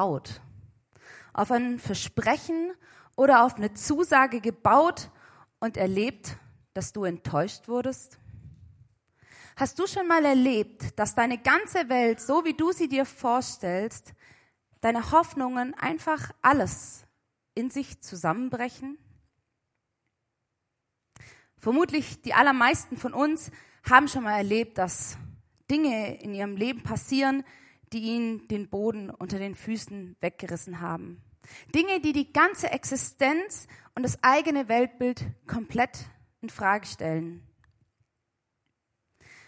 vertraut? Auf ein Versprechen oder auf eine Zusage gebaut und erlebt, dass du enttäuscht wurdest? Hast du schon mal erlebt, dass deine ganze Welt, so wie du sie dir vorstellst, deine Hoffnungen einfach alles in sich zusammenbrechen? Vermutlich die allermeisten von uns haben schon mal erlebt, dass Dinge in ihrem Leben passieren, die ihnen den Boden unter den Füßen weggerissen haben. Dinge, die die ganze Existenz und das eigene Weltbild komplett in Frage stellen.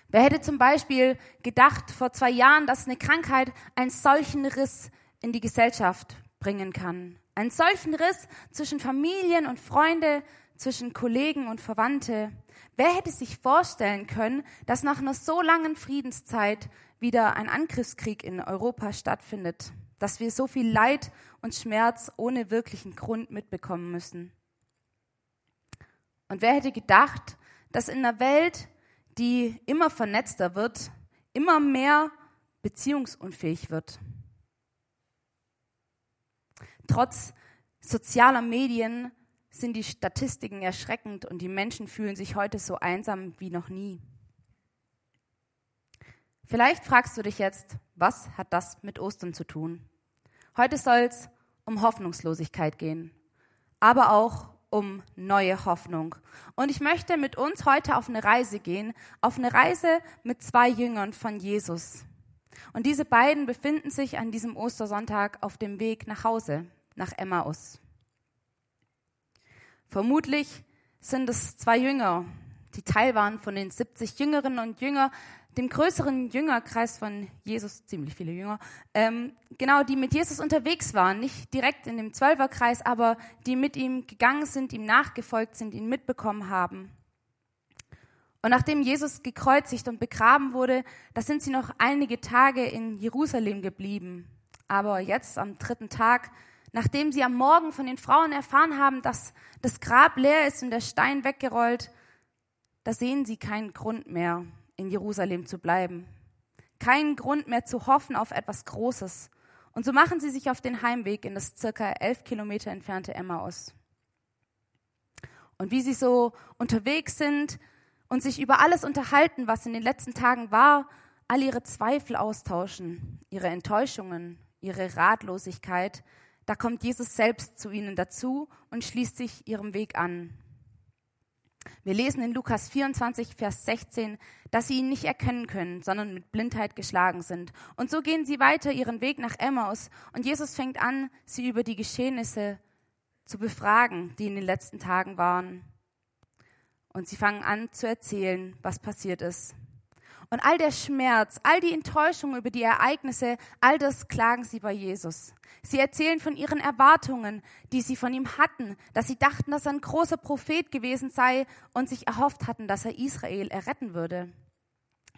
Wer hätte zum Beispiel gedacht vor zwei Jahren, dass eine Krankheit einen solchen Riss in die Gesellschaft bringen kann? Einen solchen Riss zwischen Familien und Freunde, zwischen Kollegen und Verwandte. Wer hätte sich vorstellen können, dass nach einer so langen Friedenszeit wieder ein Angriffskrieg in Europa stattfindet? Dass wir so viel Leid und Schmerz ohne wirklichen Grund mitbekommen müssen? Und wer hätte gedacht, dass in einer Welt, die immer vernetzter wird, immer mehr beziehungsunfähig wird. Trotz sozialer Medien sind die Statistiken erschreckend und die Menschen fühlen sich heute so einsam wie noch nie. Vielleicht fragst du dich jetzt, was hat das mit Ostern zu tun? Heute soll es um Hoffnungslosigkeit gehen, aber auch um neue Hoffnung. Und ich möchte mit uns heute auf eine Reise gehen, auf eine Reise mit zwei Jüngern von Jesus. Und diese beiden befinden sich an diesem Ostersonntag auf dem Weg nach Hause, nach Emmaus. Vermutlich sind es zwei Jünger, die Teil waren von den 70 Jüngerinnen und Jünger, dem größeren Jüngerkreis von Jesus, ziemlich viele Jünger, ähm, genau, die mit Jesus unterwegs waren, nicht direkt in dem Zwölferkreis, aber die mit ihm gegangen sind, ihm nachgefolgt sind, ihn mitbekommen haben. Und nachdem Jesus gekreuzigt und begraben wurde, da sind sie noch einige Tage in Jerusalem geblieben. Aber jetzt am dritten Tag, nachdem sie am Morgen von den Frauen erfahren haben, dass das Grab leer ist und der Stein weggerollt, da sehen sie keinen Grund mehr, in Jerusalem zu bleiben. Keinen Grund mehr zu hoffen auf etwas Großes. Und so machen sie sich auf den Heimweg in das circa elf Kilometer entfernte Emmaus. Und wie sie so unterwegs sind und sich über alles unterhalten, was in den letzten Tagen war, all ihre Zweifel austauschen, ihre Enttäuschungen, ihre Ratlosigkeit, da kommt Jesus selbst zu ihnen dazu und schließt sich ihrem Weg an. Wir lesen in Lukas 24, Vers 16, dass sie ihn nicht erkennen können, sondern mit Blindheit geschlagen sind. Und so gehen sie weiter ihren Weg nach Emmaus und Jesus fängt an, sie über die Geschehnisse zu befragen, die in den letzten Tagen waren. Und sie fangen an zu erzählen, was passiert ist. Und all der Schmerz, all die Enttäuschung über die Ereignisse, all das klagen sie bei Jesus. Sie erzählen von ihren Erwartungen, die sie von ihm hatten, dass sie dachten, dass er ein großer Prophet gewesen sei und sich erhofft hatten, dass er Israel erretten würde.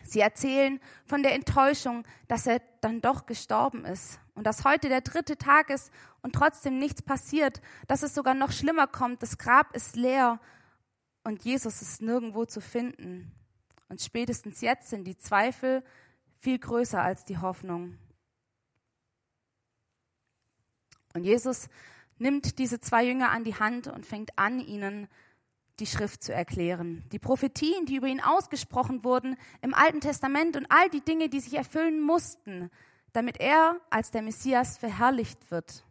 Sie erzählen von der Enttäuschung, dass er dann doch gestorben ist und dass heute der dritte Tag ist und trotzdem nichts passiert, dass es sogar noch schlimmer kommt, das Grab ist leer und Jesus ist nirgendwo zu finden. Und spätestens jetzt sind die Zweifel viel größer als die Hoffnung. Und Jesus nimmt diese zwei Jünger an die Hand und fängt an, ihnen die Schrift zu erklären. Die Prophetien, die über ihn ausgesprochen wurden im Alten Testament und all die Dinge, die sich erfüllen mussten, damit er als der Messias verherrlicht wird.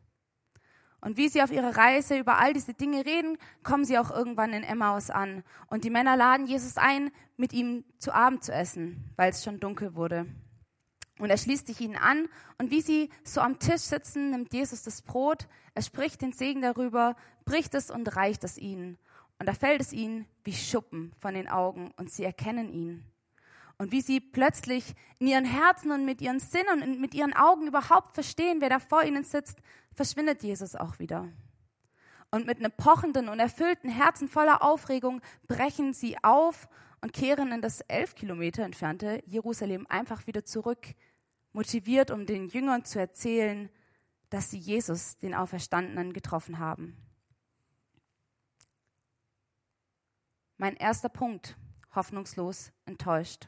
Und wie sie auf ihrer Reise über all diese Dinge reden, kommen sie auch irgendwann in Emmaus an. Und die Männer laden Jesus ein, mit ihm zu Abend zu essen, weil es schon dunkel wurde. Und er schließt sich ihnen an. Und wie sie so am Tisch sitzen, nimmt Jesus das Brot, er spricht den Segen darüber, bricht es und reicht es ihnen. Und da fällt es ihnen wie Schuppen von den Augen und sie erkennen ihn und wie sie plötzlich in ihren Herzen und mit ihren Sinnen und mit ihren Augen überhaupt verstehen, wer da vor ihnen sitzt, verschwindet Jesus auch wieder. Und mit einem pochenden und erfüllten Herzen voller Aufregung brechen sie auf und kehren in das elf Kilometer entfernte Jerusalem einfach wieder zurück, motiviert, um den Jüngern zu erzählen, dass sie Jesus, den Auferstandenen, getroffen haben. Mein erster Punkt, hoffnungslos enttäuscht.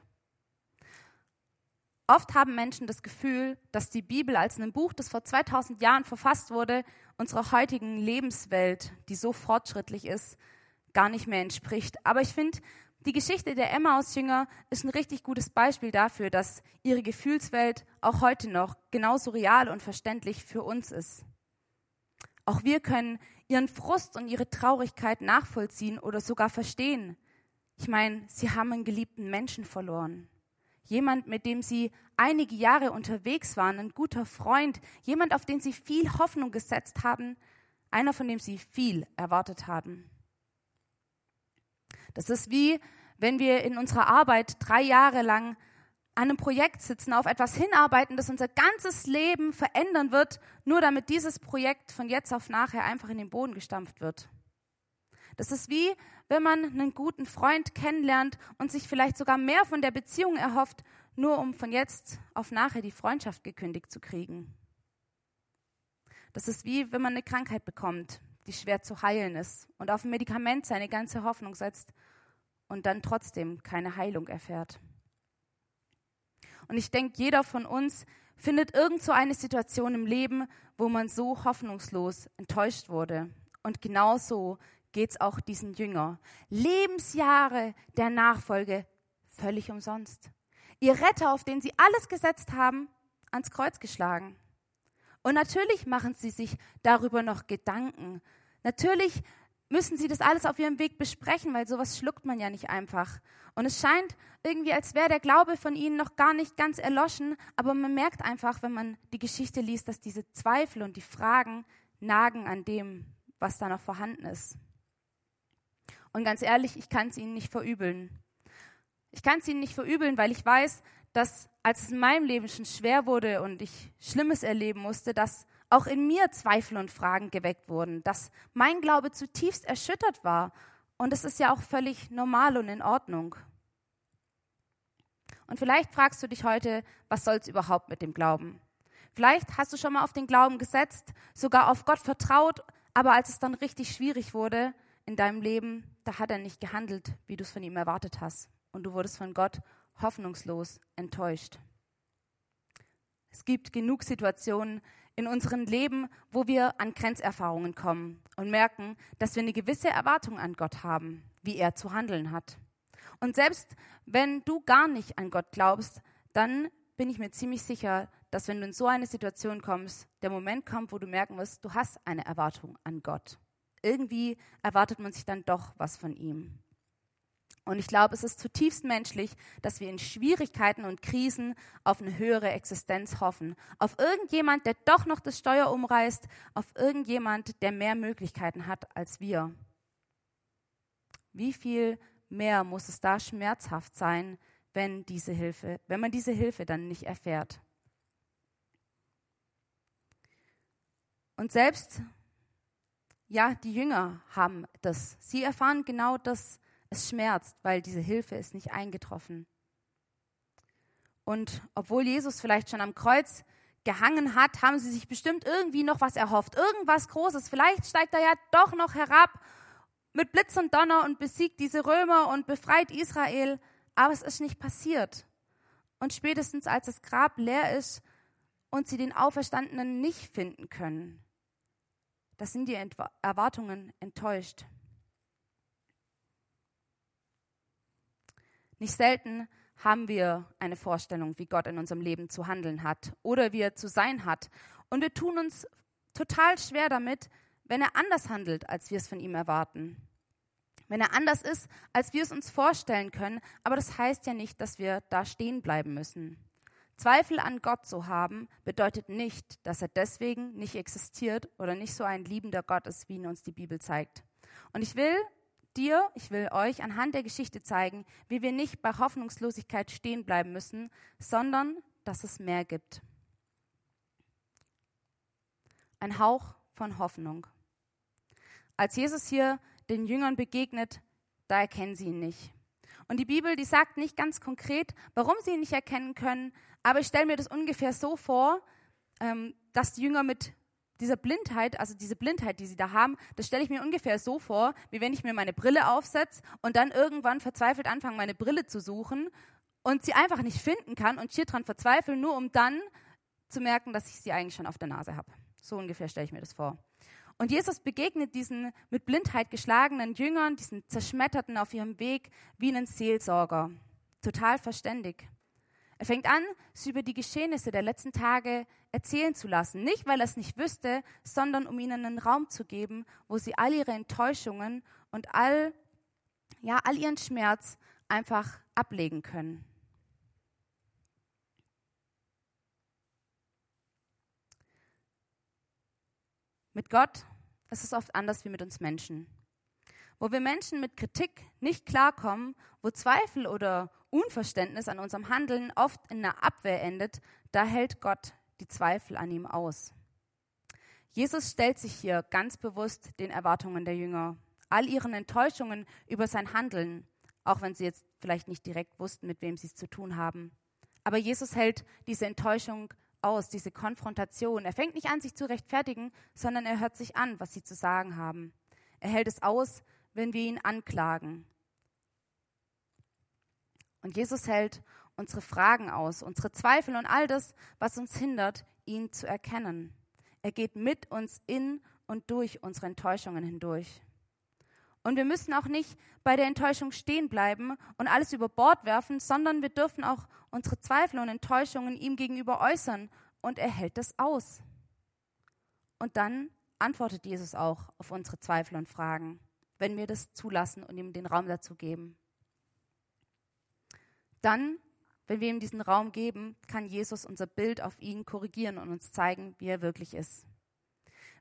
Oft haben Menschen das Gefühl, dass die Bibel als ein Buch, das vor 2000 Jahren verfasst wurde, unserer heutigen Lebenswelt, die so fortschrittlich ist, gar nicht mehr entspricht. Aber ich finde, die Geschichte der Emmaus-Jünger ist ein richtig gutes Beispiel dafür, dass ihre Gefühlswelt auch heute noch genauso real und verständlich für uns ist. Auch wir können ihren Frust und ihre Traurigkeit nachvollziehen oder sogar verstehen. Ich meine, sie haben einen geliebten Menschen verloren. Jemand, mit dem sie einige Jahre unterwegs waren, ein guter Freund, jemand, auf den sie viel Hoffnung gesetzt haben, einer, von dem sie viel erwartet haben. Das ist wie, wenn wir in unserer Arbeit drei Jahre lang an einem Projekt sitzen, auf etwas hinarbeiten, das unser ganzes Leben verändern wird, nur damit dieses Projekt von jetzt auf nachher einfach in den Boden gestampft wird. Das ist wie, wenn man einen guten Freund kennenlernt und sich vielleicht sogar mehr von der Beziehung erhofft, nur um von jetzt auf nachher die Freundschaft gekündigt zu kriegen. Das ist wie, wenn man eine Krankheit bekommt, die schwer zu heilen ist und auf ein Medikament seine ganze Hoffnung setzt und dann trotzdem keine Heilung erfährt. Und ich denke, jeder von uns findet irgend so eine Situation im Leben, wo man so hoffnungslos enttäuscht wurde. Und genau geht es auch diesen Jünger. Lebensjahre der Nachfolge völlig umsonst. Ihr Retter, auf den sie alles gesetzt haben, ans Kreuz geschlagen. Und natürlich machen sie sich darüber noch Gedanken. Natürlich müssen sie das alles auf ihrem Weg besprechen, weil sowas schluckt man ja nicht einfach. Und es scheint irgendwie, als wäre der Glaube von ihnen noch gar nicht ganz erloschen, aber man merkt einfach, wenn man die Geschichte liest, dass diese Zweifel und die Fragen nagen an dem, was da noch vorhanden ist. Und ganz ehrlich, ich kann es ihnen nicht verübeln. Ich kann es ihnen nicht verübeln, weil ich weiß, dass als es in meinem Leben schon schwer wurde und ich Schlimmes erleben musste, dass auch in mir Zweifel und Fragen geweckt wurden, dass mein Glaube zutiefst erschüttert war. Und es ist ja auch völlig normal und in Ordnung. Und vielleicht fragst du dich heute, was soll es überhaupt mit dem Glauben? Vielleicht hast du schon mal auf den Glauben gesetzt, sogar auf Gott vertraut, aber als es dann richtig schwierig wurde in deinem Leben, da hat er nicht gehandelt, wie du es von ihm erwartet hast. Und du wurdest von Gott hoffnungslos enttäuscht. Es gibt genug Situationen, in unserem Leben, wo wir an Grenzerfahrungen kommen und merken, dass wir eine gewisse Erwartung an Gott haben, wie er zu handeln hat. Und selbst wenn du gar nicht an Gott glaubst, dann bin ich mir ziemlich sicher, dass wenn du in so eine Situation kommst, der Moment kommt, wo du merken wirst, du hast eine Erwartung an Gott. Irgendwie erwartet man sich dann doch was von ihm. Und ich glaube, es ist zutiefst menschlich, dass wir in Schwierigkeiten und Krisen auf eine höhere Existenz hoffen. Auf irgendjemand, der doch noch das Steuer umreißt, auf irgendjemand, der mehr Möglichkeiten hat als wir. Wie viel mehr muss es da schmerzhaft sein, wenn diese Hilfe, wenn man diese Hilfe dann nicht erfährt? Und selbst, ja, die Jünger haben das. Sie erfahren genau das, es schmerzt, weil diese Hilfe ist nicht eingetroffen. Und obwohl Jesus vielleicht schon am Kreuz gehangen hat, haben sie sich bestimmt irgendwie noch was erhofft. Irgendwas Großes. Vielleicht steigt er ja doch noch herab mit Blitz und Donner und besiegt diese Römer und befreit Israel. Aber es ist nicht passiert. Und spätestens als das Grab leer ist und sie den Auferstandenen nicht finden können, da sind die Erwartungen enttäuscht. Nicht selten haben wir eine Vorstellung, wie Gott in unserem Leben zu handeln hat oder wie er zu sein hat. Und wir tun uns total schwer damit, wenn er anders handelt, als wir es von ihm erwarten. Wenn er anders ist, als wir es uns vorstellen können. Aber das heißt ja nicht, dass wir da stehen bleiben müssen. Zweifel an Gott zu haben, bedeutet nicht, dass er deswegen nicht existiert oder nicht so ein liebender Gott ist, wie ihn uns die Bibel zeigt. Und ich will dir, ich will euch anhand der Geschichte zeigen, wie wir nicht bei Hoffnungslosigkeit stehen bleiben müssen, sondern dass es mehr gibt. Ein Hauch von Hoffnung. Als Jesus hier den Jüngern begegnet, da erkennen sie ihn nicht. Und die Bibel, die sagt nicht ganz konkret, warum sie ihn nicht erkennen können, aber ich stelle mir das ungefähr so vor, ähm, dass die Jünger mit dieser Blindheit, also diese Blindheit, die sie da haben, das stelle ich mir ungefähr so vor, wie wenn ich mir meine Brille aufsetze und dann irgendwann verzweifelt anfange, meine Brille zu suchen und sie einfach nicht finden kann und schier dran verzweifeln, nur um dann zu merken, dass ich sie eigentlich schon auf der Nase habe. So ungefähr stelle ich mir das vor. Und Jesus begegnet diesen mit Blindheit geschlagenen Jüngern, diesen zerschmetterten auf ihrem Weg, wie einen Seelsorger. Total verständig. Er fängt an, sie über die Geschehnisse der letzten Tage erzählen zu lassen. Nicht, weil er es nicht wüsste, sondern um ihnen einen Raum zu geben, wo sie all ihre Enttäuschungen und all, ja, all ihren Schmerz einfach ablegen können. Mit Gott ist es oft anders wie mit uns Menschen. Wo wir Menschen mit Kritik nicht klarkommen, wo Zweifel oder Unverständnis an unserem Handeln oft in einer Abwehr endet, da hält Gott die Zweifel an ihm aus. Jesus stellt sich hier ganz bewusst den Erwartungen der Jünger, all ihren Enttäuschungen über sein Handeln, auch wenn sie jetzt vielleicht nicht direkt wussten, mit wem sie es zu tun haben. Aber Jesus hält diese Enttäuschung aus, diese Konfrontation. Er fängt nicht an, sich zu rechtfertigen, sondern er hört sich an, was sie zu sagen haben. Er hält es aus, wenn wir ihn anklagen. Und Jesus hält unsere Fragen aus, unsere Zweifel und all das, was uns hindert, ihn zu erkennen. Er geht mit uns in und durch unsere Enttäuschungen hindurch. Und wir müssen auch nicht bei der Enttäuschung stehen bleiben und alles über Bord werfen, sondern wir dürfen auch unsere Zweifel und Enttäuschungen ihm gegenüber äußern und er hält das aus. Und dann antwortet Jesus auch auf unsere Zweifel und Fragen, wenn wir das zulassen und ihm den Raum dazu geben. Dann, wenn wir ihm diesen Raum geben, kann Jesus unser Bild auf ihn korrigieren und uns zeigen, wie er wirklich ist.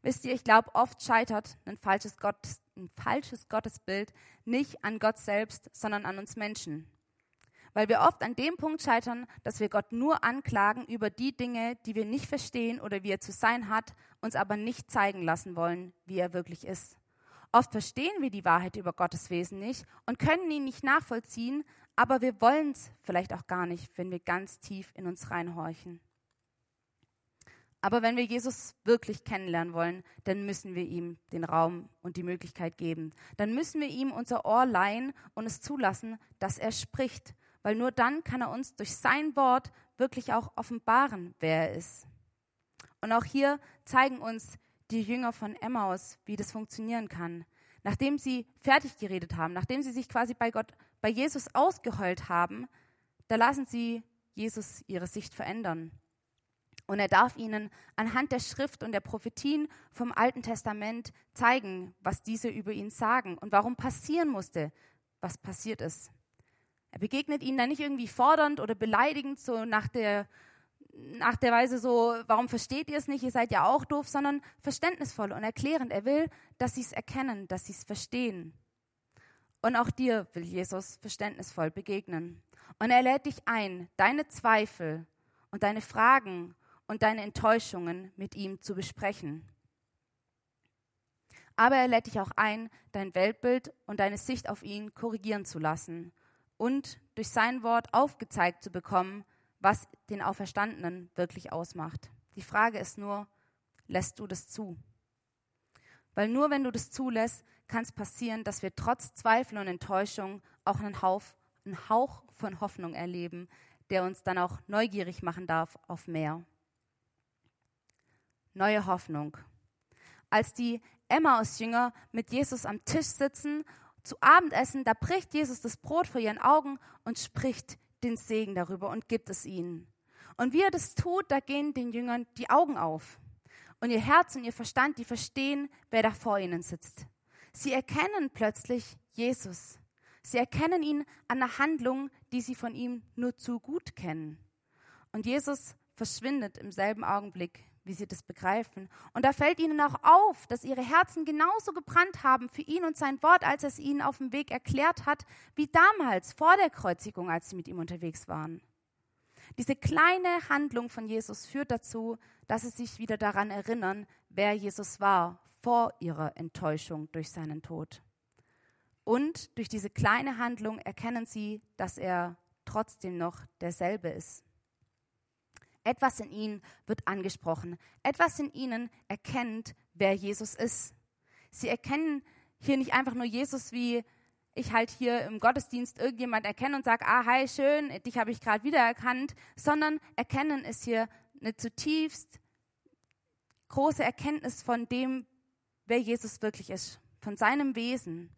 Wisst ihr, ich glaube, oft scheitert ein falsches, Gott, ein falsches Gottesbild nicht an Gott selbst, sondern an uns Menschen. Weil wir oft an dem Punkt scheitern, dass wir Gott nur anklagen über die Dinge, die wir nicht verstehen oder wie er zu sein hat, uns aber nicht zeigen lassen wollen, wie er wirklich ist. Oft verstehen wir die Wahrheit über Gottes Wesen nicht und können ihn nicht nachvollziehen, aber wir wollen es vielleicht auch gar nicht, wenn wir ganz tief in uns reinhorchen. Aber wenn wir Jesus wirklich kennenlernen wollen, dann müssen wir ihm den Raum und die Möglichkeit geben. Dann müssen wir ihm unser Ohr leihen und es zulassen, dass er spricht, weil nur dann kann er uns durch sein Wort wirklich auch offenbaren, wer er ist. Und auch hier zeigen uns die Jünger von Emmaus, wie das funktionieren kann. Nachdem sie fertig geredet haben, nachdem sie sich quasi bei Gott, bei Jesus ausgeheult haben, da lassen sie Jesus ihre Sicht verändern. Und er darf ihnen anhand der Schrift und der Prophetien vom Alten Testament zeigen, was diese über ihn sagen und warum passieren musste, was passiert ist. Er begegnet ihnen dann nicht irgendwie fordernd oder beleidigend, so nach der, nach der Weise so, warum versteht ihr es nicht, ihr seid ja auch doof, sondern verständnisvoll und erklärend. Er will, dass sie es erkennen, dass sie es verstehen. Und auch dir will Jesus verständnisvoll begegnen. Und er lädt dich ein, deine Zweifel und deine Fragen und deine Enttäuschungen mit ihm zu besprechen. Aber er lädt dich auch ein, dein Weltbild und deine Sicht auf ihn korrigieren zu lassen und durch sein Wort aufgezeigt zu bekommen, was den Auferstandenen wirklich ausmacht. Die Frage ist nur, lässt du das zu? Weil nur wenn du das zulässt, kann es passieren, dass wir trotz Zweifel und Enttäuschung auch einen Hauch, einen Hauch von Hoffnung erleben, der uns dann auch neugierig machen darf auf mehr neue Hoffnung. Als die Emmaus-Jünger mit Jesus am Tisch sitzen, zu Abendessen, da bricht Jesus das Brot vor ihren Augen und spricht den Segen darüber und gibt es ihnen. Und wie er das tut, da gehen den Jüngern die Augen auf. Und ihr Herz und ihr Verstand, die verstehen, wer da vor ihnen sitzt. Sie erkennen plötzlich Jesus. Sie erkennen ihn an der Handlung, die sie von ihm nur zu gut kennen. Und Jesus verschwindet im selben Augenblick wie sie das begreifen. Und da fällt ihnen auch auf, dass ihre Herzen genauso gebrannt haben für ihn und sein Wort, als er es ihnen auf dem Weg erklärt hat, wie damals vor der Kreuzigung, als sie mit ihm unterwegs waren. Diese kleine Handlung von Jesus führt dazu, dass sie sich wieder daran erinnern, wer Jesus war vor ihrer Enttäuschung durch seinen Tod. Und durch diese kleine Handlung erkennen sie, dass er trotzdem noch derselbe ist. Etwas in ihnen wird angesprochen. Etwas in ihnen erkennt, wer Jesus ist. Sie erkennen hier nicht einfach nur Jesus wie ich halt hier im Gottesdienst irgendjemand erkenne und sage, ah, hi, schön, dich habe ich gerade wiedererkannt, sondern erkennen ist hier eine zutiefst große Erkenntnis von dem, wer Jesus wirklich ist, von seinem Wesen.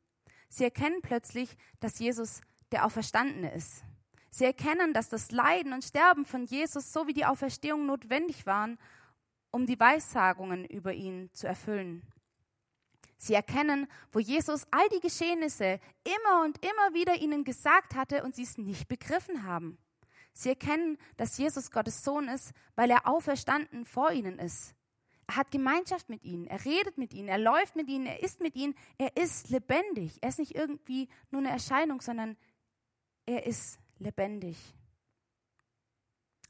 Sie erkennen plötzlich, dass Jesus der Auferstandene ist. Sie erkennen, dass das Leiden und Sterben von Jesus sowie die Auferstehung notwendig waren, um die Weissagungen über ihn zu erfüllen. Sie erkennen, wo Jesus all die Geschehnisse immer und immer wieder ihnen gesagt hatte und sie es nicht begriffen haben. Sie erkennen, dass Jesus Gottes Sohn ist, weil er auferstanden vor ihnen ist. Hat Gemeinschaft mit ihnen, er redet mit ihnen, er läuft mit ihnen, er ist mit ihnen, er ist lebendig. Er ist nicht irgendwie nur eine Erscheinung, sondern er ist lebendig.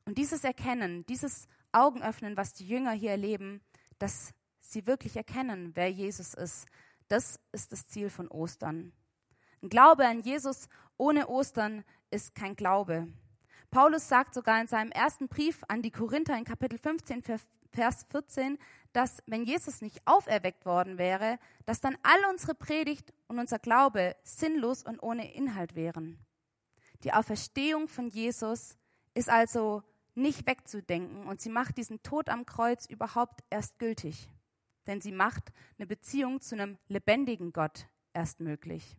Und dieses Erkennen, dieses Augenöffnen, was die Jünger hier erleben, das sie wirklich erkennen, wer Jesus ist. Das ist das Ziel von Ostern. Ein Glaube an Jesus ohne Ostern ist kein Glaube. Paulus sagt sogar in seinem ersten Brief an die Korinther in Kapitel 15, Vers 14, dass wenn Jesus nicht auferweckt worden wäre, dass dann all unsere Predigt und unser Glaube sinnlos und ohne Inhalt wären. Die Auferstehung von Jesus ist also nicht wegzudenken und sie macht diesen Tod am Kreuz überhaupt erst gültig denn sie macht eine Beziehung zu einem lebendigen Gott erst möglich.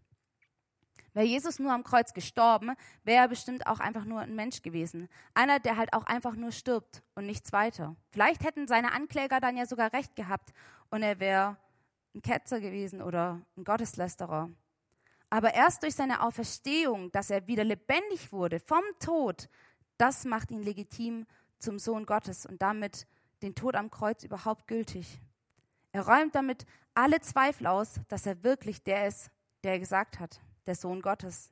Wäre Jesus nur am Kreuz gestorben, wäre er bestimmt auch einfach nur ein Mensch gewesen. Einer, der halt auch einfach nur stirbt und nichts weiter. Vielleicht hätten seine Ankläger dann ja sogar recht gehabt und er wäre ein Ketzer gewesen oder ein Gotteslästerer. Aber erst durch seine Auferstehung, dass er wieder lebendig wurde vom Tod, das macht ihn legitim zum Sohn Gottes und damit den Tod am Kreuz überhaupt gültig. Er räumt damit alle Zweifel aus, dass er wirklich der ist, der er gesagt hat, der Sohn Gottes.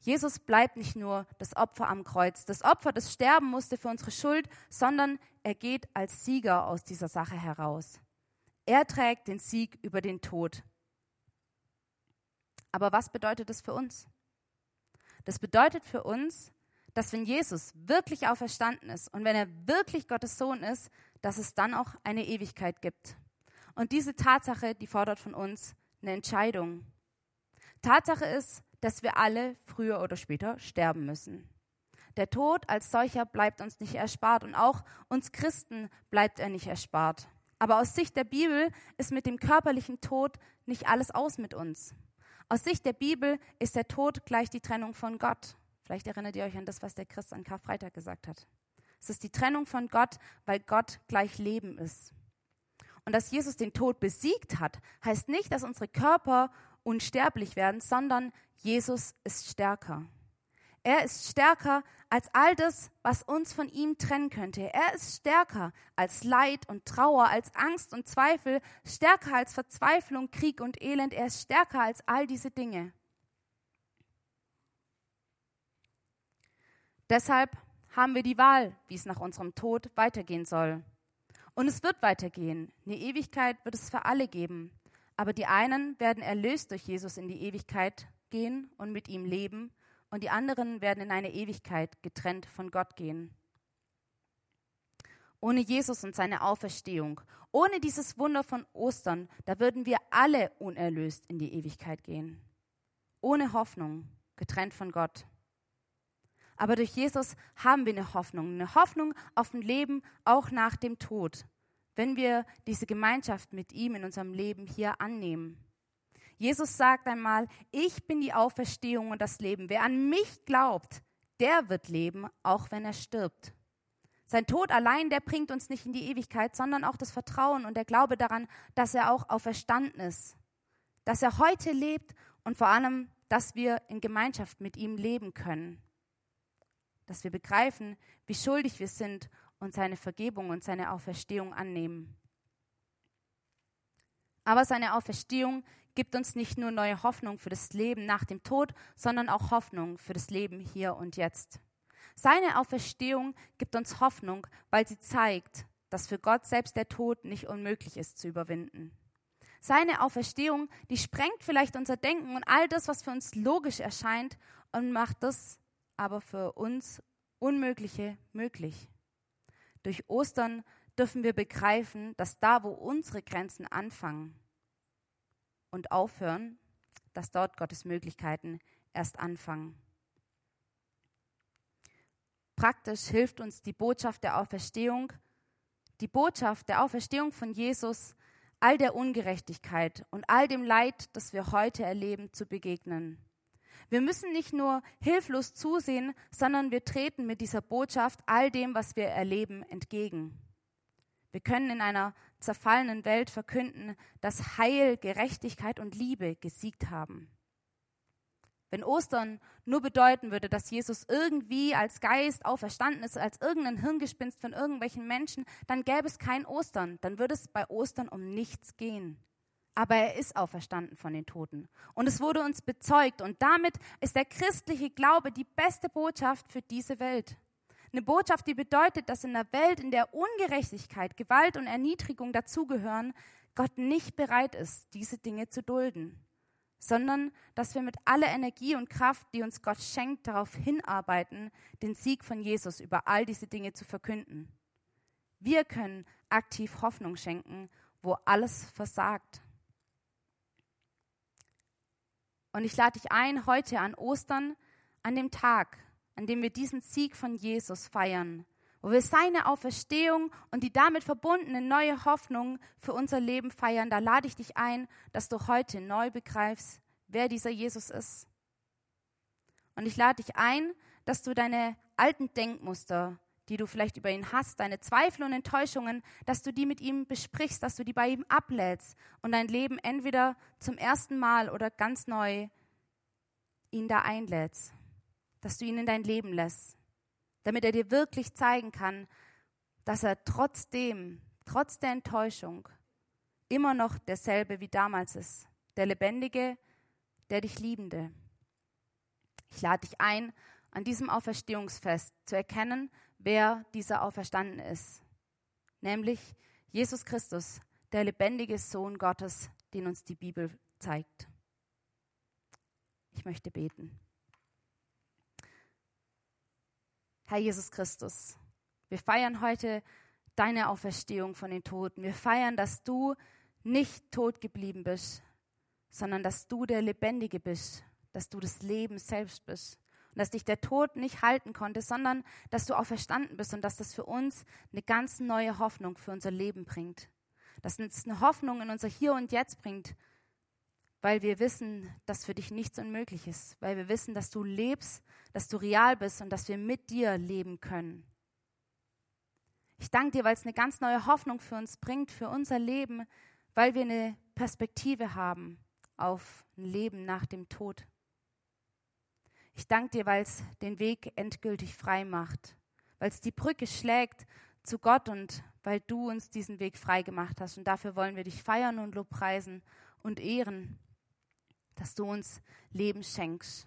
Jesus bleibt nicht nur das Opfer am Kreuz, das Opfer, das sterben musste für unsere Schuld, sondern er geht als Sieger aus dieser Sache heraus. Er trägt den Sieg über den Tod. Aber was bedeutet das für uns? Das bedeutet für uns, dass wenn Jesus wirklich auferstanden ist und wenn er wirklich Gottes Sohn ist, dass es dann auch eine Ewigkeit gibt. Und diese Tatsache, die fordert von uns eine Entscheidung. Tatsache ist, dass wir alle früher oder später sterben müssen. Der Tod als solcher bleibt uns nicht erspart und auch uns Christen bleibt er nicht erspart. Aber aus Sicht der Bibel ist mit dem körperlichen Tod nicht alles aus mit uns. Aus Sicht der Bibel ist der Tod gleich die Trennung von Gott. Vielleicht erinnert ihr euch an das, was der Christ an Karfreitag gesagt hat. Es ist die Trennung von Gott, weil Gott gleich Leben ist. Und dass Jesus den Tod besiegt hat, heißt nicht, dass unsere Körper unsterblich werden, sondern Jesus ist stärker. Er ist stärker als all das, was uns von ihm trennen könnte. Er ist stärker als Leid und Trauer, als Angst und Zweifel, stärker als Verzweiflung, Krieg und Elend. Er ist stärker als all diese Dinge. Deshalb haben wir die Wahl, wie es nach unserem Tod weitergehen soll. Und es wird weitergehen. Eine Ewigkeit wird es für alle geben. Aber die einen werden erlöst durch Jesus in die Ewigkeit gehen und mit ihm leben, und die anderen werden in eine Ewigkeit getrennt von Gott gehen. Ohne Jesus und seine Auferstehung, ohne dieses Wunder von Ostern, da würden wir alle unerlöst in die Ewigkeit gehen. Ohne Hoffnung, getrennt von Gott. Aber durch Jesus haben wir eine Hoffnung, eine Hoffnung auf ein Leben auch nach dem Tod, wenn wir diese Gemeinschaft mit ihm in unserem Leben hier annehmen. Jesus sagt einmal, ich bin die Auferstehung und das Leben. Wer an mich glaubt, der wird leben, auch wenn er stirbt. Sein Tod allein, der bringt uns nicht in die Ewigkeit, sondern auch das Vertrauen und der Glaube daran, dass er auch auferstanden ist, dass er heute lebt und vor allem, dass wir in Gemeinschaft mit ihm leben können dass wir begreifen, wie schuldig wir sind und seine Vergebung und seine Auferstehung annehmen. Aber seine Auferstehung gibt uns nicht nur neue Hoffnung für das Leben nach dem Tod, sondern auch Hoffnung für das Leben hier und jetzt. Seine Auferstehung gibt uns Hoffnung, weil sie zeigt, dass für Gott selbst der Tod nicht unmöglich ist zu überwinden. Seine Auferstehung, die sprengt vielleicht unser Denken und all das, was für uns logisch erscheint und macht das aber für uns Unmögliche möglich. Durch Ostern dürfen wir begreifen, dass da, wo unsere Grenzen anfangen und aufhören, dass dort Gottes Möglichkeiten erst anfangen. Praktisch hilft uns die Botschaft der Auferstehung, die Botschaft der Auferstehung von Jesus, all der Ungerechtigkeit und all dem Leid, das wir heute erleben, zu begegnen. Wir müssen nicht nur hilflos zusehen, sondern wir treten mit dieser Botschaft all dem, was wir erleben, entgegen. Wir können in einer zerfallenen Welt verkünden, dass Heil, Gerechtigkeit und Liebe gesiegt haben. Wenn Ostern nur bedeuten würde, dass Jesus irgendwie als Geist auferstanden ist, als irgendein Hirngespinst von irgendwelchen Menschen, dann gäbe es kein Ostern. Dann würde es bei Ostern um nichts gehen. Aber er ist auferstanden von den Toten. Und es wurde uns bezeugt. Und damit ist der christliche Glaube die beste Botschaft für diese Welt. Eine Botschaft, die bedeutet, dass in einer Welt, in der Ungerechtigkeit, Gewalt und Erniedrigung dazugehören, Gott nicht bereit ist, diese Dinge zu dulden sondern dass wir mit aller Energie und Kraft, die uns Gott schenkt, darauf hinarbeiten, den Sieg von Jesus über all diese Dinge zu verkünden. Wir können aktiv Hoffnung schenken, wo alles versagt. Und ich lade dich ein, heute an Ostern, an dem Tag, an dem wir diesen Sieg von Jesus feiern, wo wir seine Auferstehung und die damit verbundene neue Hoffnung für unser Leben feiern, da lade ich dich ein, dass du heute neu begreifst, wer dieser Jesus ist. Und ich lade dich ein, dass du deine alten Denkmuster, die du vielleicht über ihn hast, deine Zweifel und Enttäuschungen, dass du die mit ihm besprichst, dass du die bei ihm ablädst und dein Leben entweder zum ersten Mal oder ganz neu ihn da einlädst, dass du ihn in dein Leben lässt damit er dir wirklich zeigen kann, dass er trotzdem, trotz der Enttäuschung, immer noch derselbe wie damals ist, der Lebendige, der dich Liebende. Ich lade dich ein, an diesem Auferstehungsfest zu erkennen, wer dieser Auferstanden ist, nämlich Jesus Christus, der lebendige Sohn Gottes, den uns die Bibel zeigt. Ich möchte beten. Herr Jesus Christus, wir feiern heute deine Auferstehung von den Toten. Wir feiern, dass du nicht tot geblieben bist, sondern dass du der Lebendige bist, dass du das Leben selbst bist und dass dich der Tod nicht halten konnte, sondern dass du auferstanden bist und dass das für uns eine ganz neue Hoffnung für unser Leben bringt. Dass es eine Hoffnung in unser Hier und Jetzt bringt weil wir wissen, dass für dich nichts unmöglich ist, weil wir wissen, dass du lebst, dass du real bist und dass wir mit dir leben können. Ich danke dir, weil es eine ganz neue Hoffnung für uns bringt, für unser Leben, weil wir eine Perspektive haben auf ein Leben nach dem Tod. Ich danke dir, weil es den Weg endgültig frei macht, weil es die Brücke schlägt zu Gott und weil du uns diesen Weg frei gemacht hast. Und dafür wollen wir dich feiern und lobpreisen und ehren dass du uns Leben schenkst.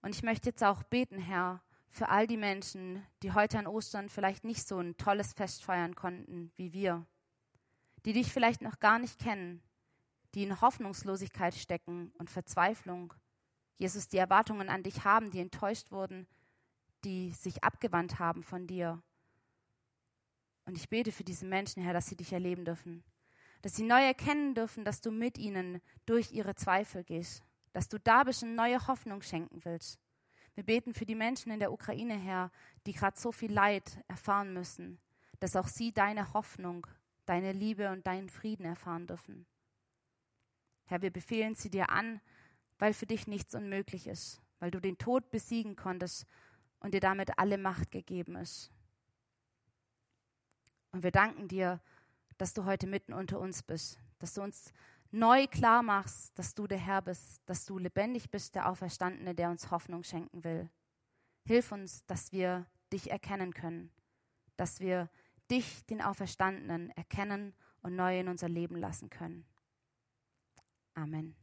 Und ich möchte jetzt auch beten, Herr, für all die Menschen, die heute an Ostern vielleicht nicht so ein tolles Fest feiern konnten wie wir, die dich vielleicht noch gar nicht kennen, die in Hoffnungslosigkeit stecken und Verzweiflung. Jesus, die Erwartungen an dich haben, die enttäuscht wurden, die sich abgewandt haben von dir. Und ich bete für diese Menschen, Herr, dass sie dich erleben dürfen dass sie neu erkennen dürfen, dass du mit ihnen durch ihre Zweifel gehst, dass du da bist und neue Hoffnung schenken willst. Wir beten für die Menschen in der Ukraine, Herr, die gerade so viel Leid erfahren müssen, dass auch sie deine Hoffnung, deine Liebe und deinen Frieden erfahren dürfen. Herr, wir befehlen sie dir an, weil für dich nichts unmöglich ist, weil du den Tod besiegen konntest und dir damit alle Macht gegeben ist. Und wir danken dir, dass du heute mitten unter uns bist, dass du uns neu klar machst, dass du der Herr bist, dass du lebendig bist, der Auferstandene, der uns Hoffnung schenken will. Hilf uns, dass wir dich erkennen können, dass wir dich, den Auferstandenen, erkennen und neu in unser Leben lassen können. Amen.